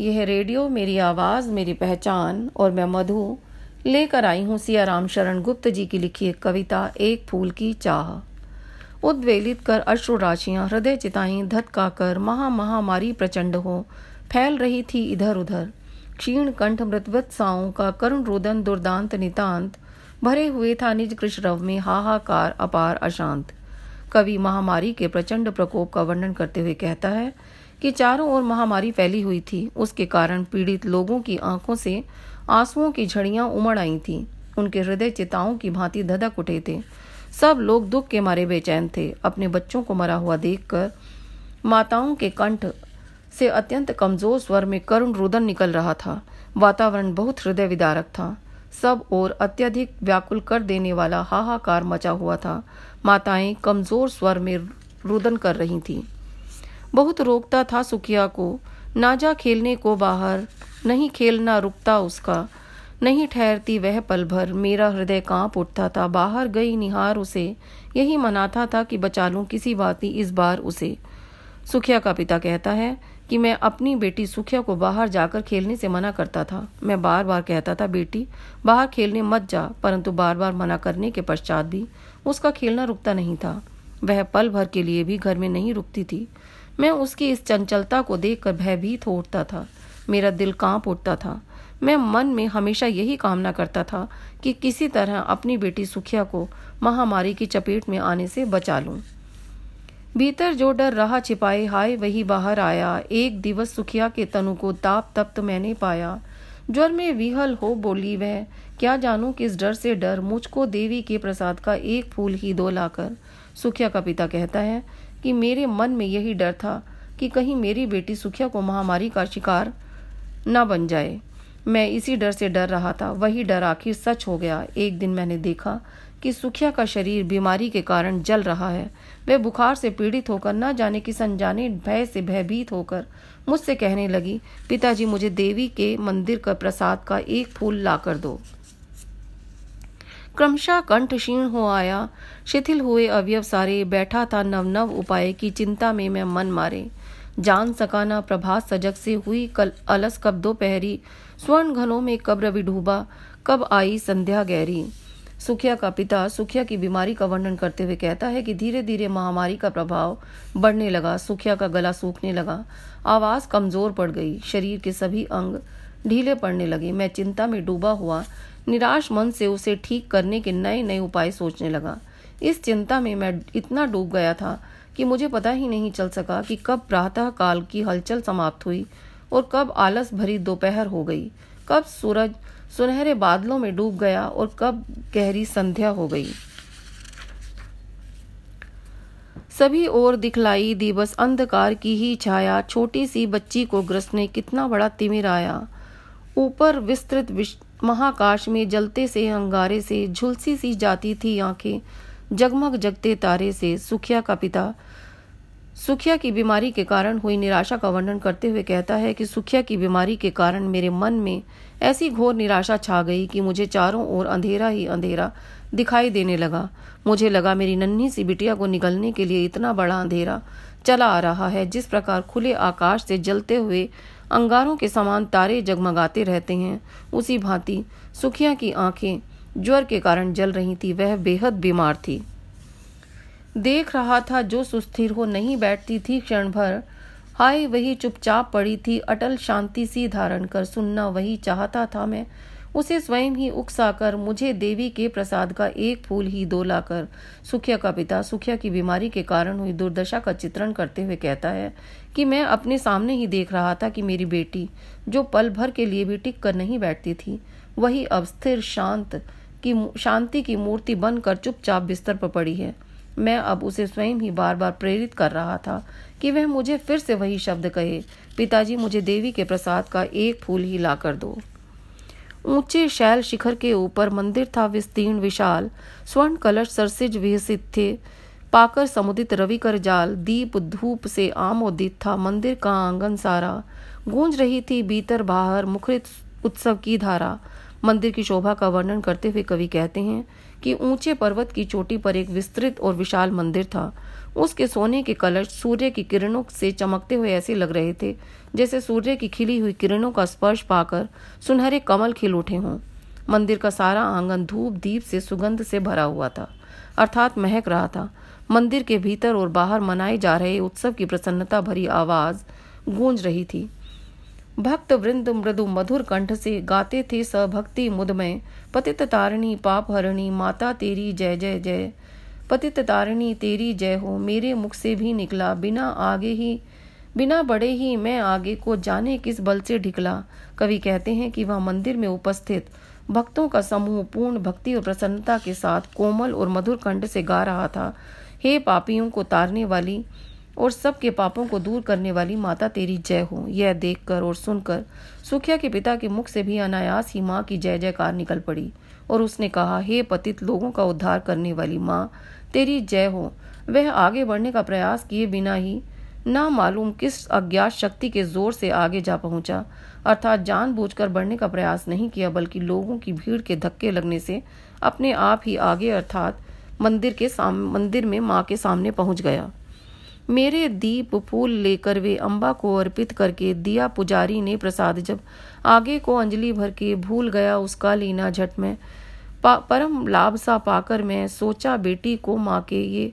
यह रेडियो, मेरी आवाज़, मेरी पहचान और मैं मधु लेकर आई हूँ सिया राम शरण गुप्त जी की लिखी एक कविता, एक फूल की चाह। उद्वेलित कर अश्रु राशियाँ, हृदय चिताई धतका कर महा महामारी प्रचंड हो, फैल रही थी इधर उधर क्षीण कंठ मृतवत साओं का करुण रुदन दुर्दांत नितांत, भरे हुए था निज कृष्णव में हाहाकार अपार अशांत। कवि महामारी के प्रचंड प्रकोप का वर्णन करते हुए कहता है कि चारों ओर महामारी फैली हुई थी। उसके कारण पीड़ित लोगों की आँखों से आंसुओं की झड़ियाँ उमड़ आई थीं। उनके हृदय चिताओं की भांति धधक उठे थे। सब लोग दुख के मारे बेचैन थे। अपने बच्चों को मरा हुआ देखकर माताओं के कंठ से अत्यंत कमज़ोर स्वर में करुण रुदन निकल रहा था। वातावरण बहुत हृदय विदारक था। सब और अत्यधिक व्याकुल कर देने वाला हाहाकार मचा हुआ था। माताएँ कमज़ोर स्वर में रुदन कर रही थीं। बहुत रोकता था सुखिया को। ना जा खेलने को बाहर, नहीं खेलना रुकता उसका। नहीं ठहरती वह पल भर, मेरा हृदय काँप उठता था। बाहर गई निहार उसे। यही मनाता था कि बचा लूँ किसी बात इस बार उसे। सुखिया का पिता कहता है कि मैं अपनी बेटी सुखिया को बाहर जाकर खेलने से मना करता था। मैं बार बार कहता था, बेटी, बाहर खेलने मत जा, परंतु बार बार मना करने के पश्चात भी। उसका खेलना रुकता नहीं था। वह पल भर के लिए भी घर में नहीं रुकती थी। मैं उसकी इस चंचलता को देखकर भयभीत हो उठता था। मेरा दिल काँप उठता था। मैं मन में हमेशा यही कामना करता था कि किसी तरह अपनी बेटी सुखिया को महामारी की चपेट में आने से बचा लूँ। भीतर जो डर रहा छिपाए, हाय, वही बाहर आया। एक दिवस सुखिया के तनु को ताप तप्त मैंने पाया। ज्वर में विहल हो बोली वह, क्या जानू किस डर से डर? मुझको देवी के प्रसाद का एक फूल ही दो लाकर। सुखिया का पिता कहता है कि मेरे मन में यही डर था कि कहीं मेरी बेटी सुखिया को महामारी का शिकार न बन जाए। मैं इसी डर से डर रहा था। वही डर आखिर सच हो गया। एक दिन मैंने देखा कि सुखिया का शरीर बीमारी के कारण जल रहा है। वह बुखार से पीड़ित होकर न जाने की संजाने भय से भयभीत होकर मुझसे कहने लगी, पिताजी, मुझे देवी के मंदिर का प्रसाद का एक फूल लाकर दो। क्रमशः कंठ क्षीण हो आया। शिथिल हुए अवयव सारे, बैठा था नव नव उपाय की चिंता में मैं मन मारे। जान सकाना प्रभात सजग से हुई, कल अलस कब दोपहरी, स्वर्ण घनों में कब रवि डूबा, कब आई संध्या गहरी। सुखिया का पिता, सुखिया की बीमारी का वर्णन करते हुए कहता है कि धीरे धीरे महामारी का प्रभाव बढ़ने लगा, सुखिया का गला सूखने लगा। आवाज़ कमज़ोर पड़ गई, शरीर के सभी अंग ढीले पड़ने लगे। मैं चिंता में डूबा हुआ, निराश मन से उसे ठीक करने के नए नए उपाय सोचने लगा। इस चिंता में मैं इतना डूब गया था कि मुझे पता ही नहीं चल सका कि कब प्रातः काल की हलचल समाप्त हुई और कब आलस भरी दोपहर हो गई, कब सूरज सुनहरे बादलों में डूब गया और कब गहरी संध्या हो गई। सभी ओर दिखलाई दी बस अंधकार की ही छाया, छोटी सी बच्ची को ग्रसने कितना बड़ा तिमिर आया। ऊपर विस्तृत महाकाश में जलते से, अंगारे से, झुलसी सी जाती थी आँखें। जगमग जगते तारे से, सुखिया का पिता। सुखिया की बीमारी के कारण हुई निराशा का वर्णन करते हुए कहता है कि सुखिया की बीमारी के कारण मेरे मन में ऐसी घोर निराशा छा गई कि मुझे चारों ओर अंधेरा ही अंधेरा दिखाई देने लगा। मुझे लगा मेरी नन्ही सी बिटिया को निकलने के लिए इतना बड़ा अंधेरा चला आ रहा है। जिस प्रकार खुले आकाश से जलते हुए अंगारों के समान तारे जगमगाते रहते हैं। उसी भांति सुखिया की आँखें ज्वर के कारण जल रही थी, वह बेहद बीमार थी। देख रहा था जो सुस्थिर हो नहीं बैठती थी क्षण भर। हाय, वही चुपचाप पड़ी थी, अटल शांति सी धारण कर सुनना वही चाहता था मैं। उसे स्वयं ही उकसाकर मुझे देवी के प्रसाद का एक फूल ही दो लाकर, सुखिया का पिता सुखिया की बीमारी के कारण हुई दुर्दशा का चित्रण करते हुए कहता है कि मैं अपने सामने ही देख रहा था कि मेरी बेटी, जो पल भर के लिए भी टिक कर नहीं बैठती थी, वही अब स्थिर शांत की शांति की मूर्ति बनकर चुपचाप बिस्तर पर पड़ी है। मैं अब उसे स्वयं ही बार बार प्रेरित कर रहा था कि वह मुझे फिर से वही शब्द कहे, पिताजी मुझे देवी के प्रसाद का एक फूल ही ला कर दो। ऊँचे शैल शिखर के ऊपर मंदिर था विस्तीर्ण विशाल, स्वर्ण कलश सरसिज विहसित थे। पाकर समुदित रवि कर जाल, दीप धूप से आमोदित था मंदिर का आँगन सारा। गूंज रही थी भीतर बाहर मुखरित उत्सव की धारा। मंदिर की शोभा का वर्णन करते हुए कवि कहते हैं कि ऊँचे पर्वत की चोटी पर एक विस्तृत और विशाल मंदिर था। उसके सोने के कलश सूर्य की किरणों से चमकते हुए ऐसे लग रहे थे, जैसे सूर्य की खिली हुई किरणों का स्पर्श पाकर सुनहरे कमल खिल उठे हों। मंदिर का सारा आँगन धूप दीप से सुगंध से भरा हुआ था। अर्थात महक रहा था। मंदिर के भीतर और बाहर मनाए जा रहे उत्सव की प्रसन्नता भरी आवाज़ गूंज रही थी। भक्त वृंद मृदु मधुर कंठ से गाते थे सभक्ति मुदमय पतित तारिणी पाप हरणी माता तेरी, जय जय जय। पतित तारिणी, तेरी जय हो। मेरे मुख से भी निकला। बिना आगे ही, बिना बड़े ही मैं आगे को जाने किस बल से ढिकला? कवि कहते हैं कि वह मंदिर में उपस्थित भक्तों का समूह पूर्ण भक्ति और प्रसन्नता के साथ कोमल और मधुर कंठ से गा रहा था। हे पापियों को तारने वाली और सबके पापों को दूर करने वाली माता तेरी जय हो। यह देखकर और सुनकर सुखिया के पिता के मुख से भी अनायास ही माँ की जय जयकार निकल पड़ी। और उसने कहा, हे पतित, लोगों का उद्धार करने वाली माँ, तेरी जय हो। वह आगे बढ़ने का प्रयास किए बिना ही ना मालूम किस अज्ञात शक्ति के ज़ोर से आगे जा पहुँचा। अर्थात जानबूझकर बढ़ने का प्रयास नहीं किया, बल्कि लोगों की भीड़ के धक्के लगने से अपने आप ही आगे, अर्थात मंदिर के साम, मंदिर में माँ के सामने पहुँच गया। मेरे दीप फूल लेकर वे अम्बा को अर्पित करके दिया पुजारी ने प्रसाद। जब आगे को अंजलि भर के भूल गया, उसका लीना झट में परम लाभ सा पाकर मैं सोचा, बेटी को माँ के ये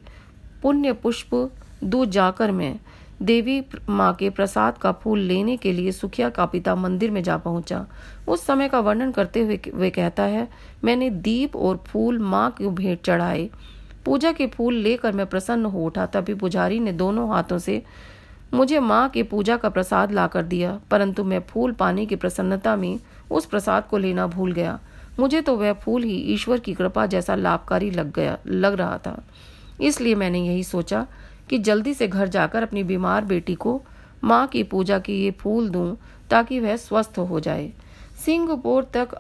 पुण्य पुष्प दू जाकर मैं। देवी माँ के प्रसाद का फूल लेने के लिए सुखिया का पिता मंदिर में जा पहुँचा। उस समय का वर्णन करते हुए वे कहता है, मैंने दीप और फूल माँ को भेंट चढ़ाए। पूजा के फूल लेकर मैं प्रसन्न हो उठा, तभी पुजारी ने दोनों हाथों से मुझे माँ के पूजा का प्रसाद लाकर दिया, परंतु मैं फूल पाने की प्रसन्नता में उस प्रसाद को लेना भूल गया। मुझे तो वह फूल ही ईश्वर की कृपा जैसा लाभकारी लग गया, लग रहा था। इसलिए मैंने यही सोचा कि जल्दी से घर जाकर अपनी बीमार बेटी को माँ की पूजा के ये फूल दूँ, ताकि वह स्वस्थ हो जाए। सिंहपुर तक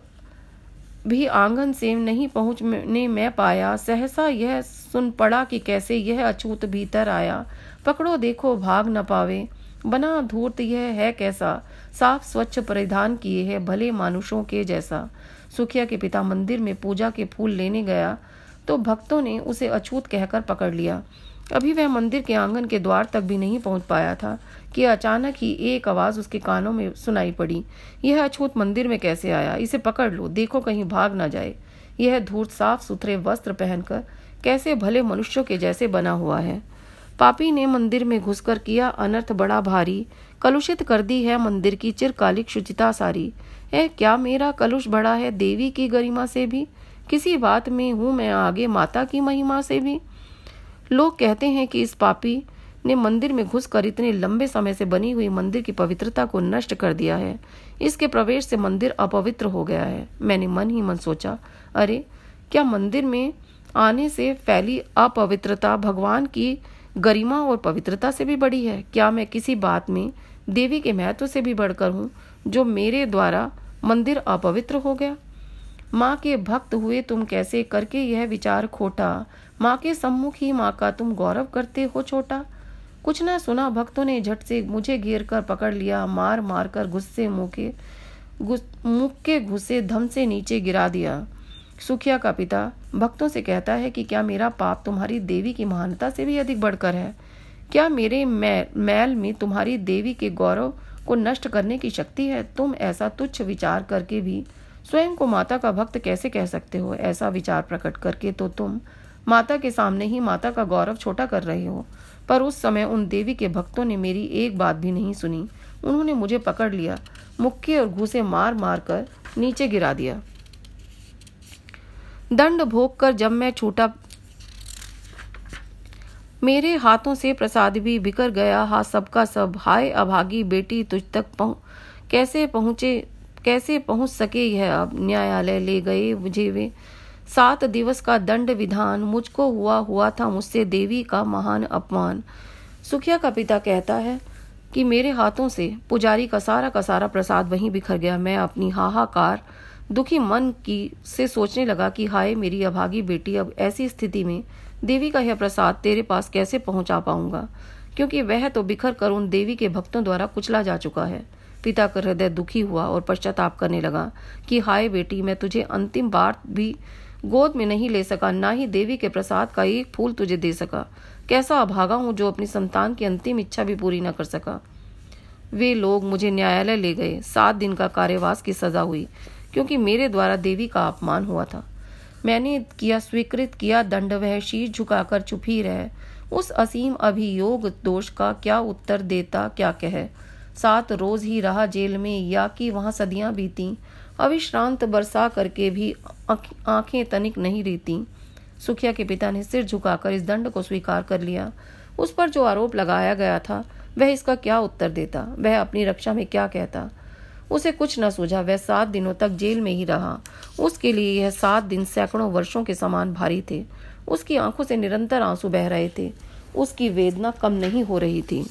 भी आँगन से नहीं पहुँचने में पाया। सहसा यह सुन पड़ा कि कैसे यह अछूत भीतर आया। पकड़ो, देखो, भाग न पावे। बना धूर्त यह है कैसा? साफ़ स्वच्छ परिधान किए है भले मानुषों के जैसा। सुखिया के पिता मंदिर में पूजा के फूल लेने गया तो भक्तों ने उसे अछूत कहकर पकड़ लिया। अभी वह मंदिर के आँगन के द्वार तक भी नहीं पहुँच पाया था कि अचानक ही एक आवाज़ उसके कानों में सुनाई पड़ी। यह अछूत मंदिर में कैसे आया? इसे पकड़ लो, देखो कहीं भाग ना जाए। यह धूर्त, साफ़ सुथरे वस्त्र पहनकर कैसे भले मनुष्यों के जैसे बना हुआ है। पापी ने मंदिर में घुसकर किया अनर्थ बड़ा भारी। कलुषित कर दी है मंदिर की चिरकालिक शुचिता सारी। है क्या मेरा कलुष बड़ा है देवी की गरिमा से भी? किसी बात में हूँ मैं आगे माता की महिमा से भी? लोग कहते हैं कि इस पापी ने मंदिर में घुसकर इतने लंबे समय से बनी हुई मंदिर की पवित्रता को नष्ट कर दिया है। इसके प्रवेश से मंदिर अपवित्र हो गया है। मैंने मन ही मन सोचा, अरे, क्या मंदिर में आने से फैली अपवित्रता भगवान की गरिमा और पवित्रता से भी बड़ी है? क्या मैं किसी बात में देवी के महत्व से भी बढ़कर हूँ जो मेरे द्वारा मंदिर अपवित्र हो गया? माँ के भक्त हुए तुम कैसे करके यह विचार खोटा माँ के सम्मुख ही माँ का तुम गौरव करते हो छोटा। कुछ न सुना भक्तों ने झट से मुझे घेर कर पकड़ लिया, मार मार कर गुस्से मुँह के मुख के घुसे धम से नीचे गिरा दिया। सुखिया का पिता भक्तों से कहता है कि क्या मेरा पाप तुम्हारी देवी की महानता से भी अधिक बढ़कर है? क्या मेरे मैल में तुम्हारी देवी के गौरव को नष्ट करने की शक्ति है? तुम ऐसा तुच्छ विचार करके भी स्वयं को माता का भक्त कैसे कह सकते हो? ऐसा विचार प्रकट करके तो तुम माता के सामने ही माता का गौरव छोटा कर रहे हो। पर उस समय उन देवी के भक्तों ने मेरी एक बात भी नहीं सुनी। उन्होंने मुझे पकड़ लिया, मुक्के और घूसे मार मार कर नीचे गिरा दिया। दंड भोग कर जब मैं छूटा, मेरे हाथों से प्रसाद भी बिखर गया। हा, सबका सब, हाय अभागी बेटी तुझ तक पहुँच कैसे पहुँचे, कैसे पहुँच सके यह अब? न्यायालय ले गए मुझे वे। सात दिवस का दंड विधान मुझको हुआ हुआ था, मुझसे देवी का महान अपमान। सुखिया का पिता कहता है कि मेरे हाथों से पुजारी का सारा का सारा प्रसाद वहीं बिखर गया। मैं अपनी हाहाकार, दुखी मन की, से सोचने लगा कि हाय मेरी अभागी बेटी, अब ऐसी स्थिति में देवी का यह प्रसाद तेरे पास कैसे पहुँचा पाऊँगा? क्योंकि वह तो बिखर कर उन देवी के भक्तों द्वारा कुचला जा चुका है। पिता का हृदय दुखी हुआ और पश्चाताप करने लगा कि हाय बेटी, मैं तुझे अंतिम बार भी गोद में नहीं ले सका, ना ही देवी के प्रसाद का एक फूल तुझे दे सका। कैसा अभागा हूँ जो अपनी संतान की अंतिम इच्छा भी पूरी न कर सका। वे लोग मुझे न्यायालय ले गए। सात दिन का कार्यवास की सजा हुई, क्योंकि मेरे द्वारा देवी का अपमान हुआ था। मैंने किया, स्वीकृत किया, दंड वह शीर झुकाकर चुप ही रहे। उस असीम अभियोग दोष का क्या उत्तर देता, क्या कहे? सात रोज ही रहा जेल में, या कि वहाँ सदियाँ बीती। अविश्रांत बरसा करके भी आँखें तनिक नहीं रहती। सुखिया के पिता ने सिर झुकाकर इस दंड को स्वीकार कर लिया। उस पर जो आरोप लगाया गया था, वह इसका क्या उत्तर देता? वह अपनी रक्षा में क्या कहता? उसे कुछ न सूझा, वह सात दिनों तक जेल में ही रहा। उसके लिए यह सात दिन सैकड़ों वर्षों के समान भारी थे। उसकी आँखों से निरंतर आँसू बह रहे थे। उसकी वेदना कम नहीं हो रही थी।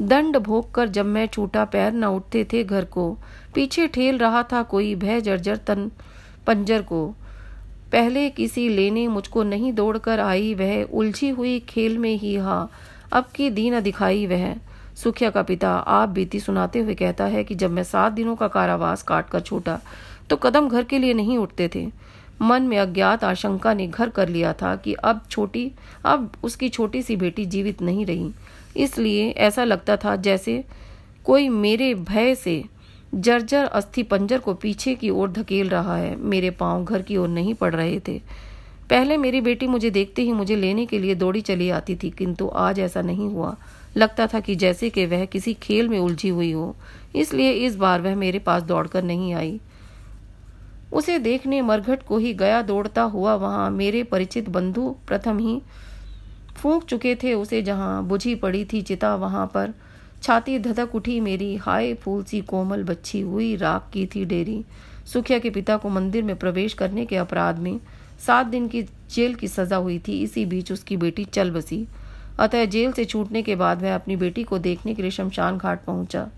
दंड भोग कर जब मैं छूटा पैर न उठते थे घर को। पीछे ठेल रहा था कोई भय जर्जर तन पंजर को। पहले किसी लेने मुझको नहीं दौड़कर आई वह। उलझी हुई खेल में ही हा, अब की दीन दिखाई वह। सुखिया का पिता आप बीती सुनाते हुए कहता है कि जब मैं सात दिनों का कारावास काट कर छूटा तो कदम घर के लिए नहीं उठते थे। मन में अज्ञात आशंका ने घर कर लिया था कि अब छोटी, अब उसकी छोटी सी बेटी जीवित नहीं रही। इसलिए ऐसा लगता था जैसे कोई मेरे भय से जर्जर अस्थि पंजर को पीछे की ओर धकेल रहा है। मेरे पाँव घर की ओर नहीं पड़ रहे थे। पहले मेरी बेटी मुझे देखते ही मुझे लेने के लिए दौड़ी चली आती थी, किंतु आज ऐसा नहीं हुआ। लगता था कि जैसे कि वह किसी खेल में उलझी हुई हो। इसलिए इस बार वह मेरे पास दौड़कर नहीं आई। उसे देखने मरघट को ही गया दौड़ता हुआ वहाँ मेरे परिचित बंधु प्रथम ही फूंक चुके थे उसे जहाँ बुझी पड़ी थी चिता वहाँ पर। छाती धधक उठी मेरी, हाय फूल सी कोमल बच्ची हुई, राख की थी डेरी। सुखिया के पिता को मंदिर में प्रवेश करने के अपराध में सात दिन की जेल की सजा हुई थी, इसी बीच उसकी बेटी चल बसी। अतः जेल से छूटने के बाद वह अपनी बेटी को देखने के लिए शमशान घाट पहुँचा।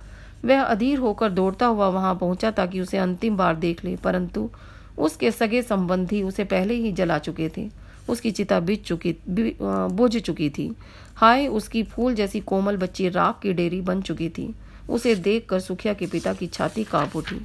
वह अधीर होकर दौड़ता हुआ वहाँ पहुँचा ताकि उसे अंतिम बार देख ले, परंतु उसके सगे संबंधी उसे पहले ही जला चुके थे। उसकी चिता बिज चुकी बुझ चुकी थी। हाय, उसकी फूल जैसी कोमल बच्ची राख की डेरी बन चुकी थी। उसे देखकर सुखिया के पिता की छाती काँप उठी।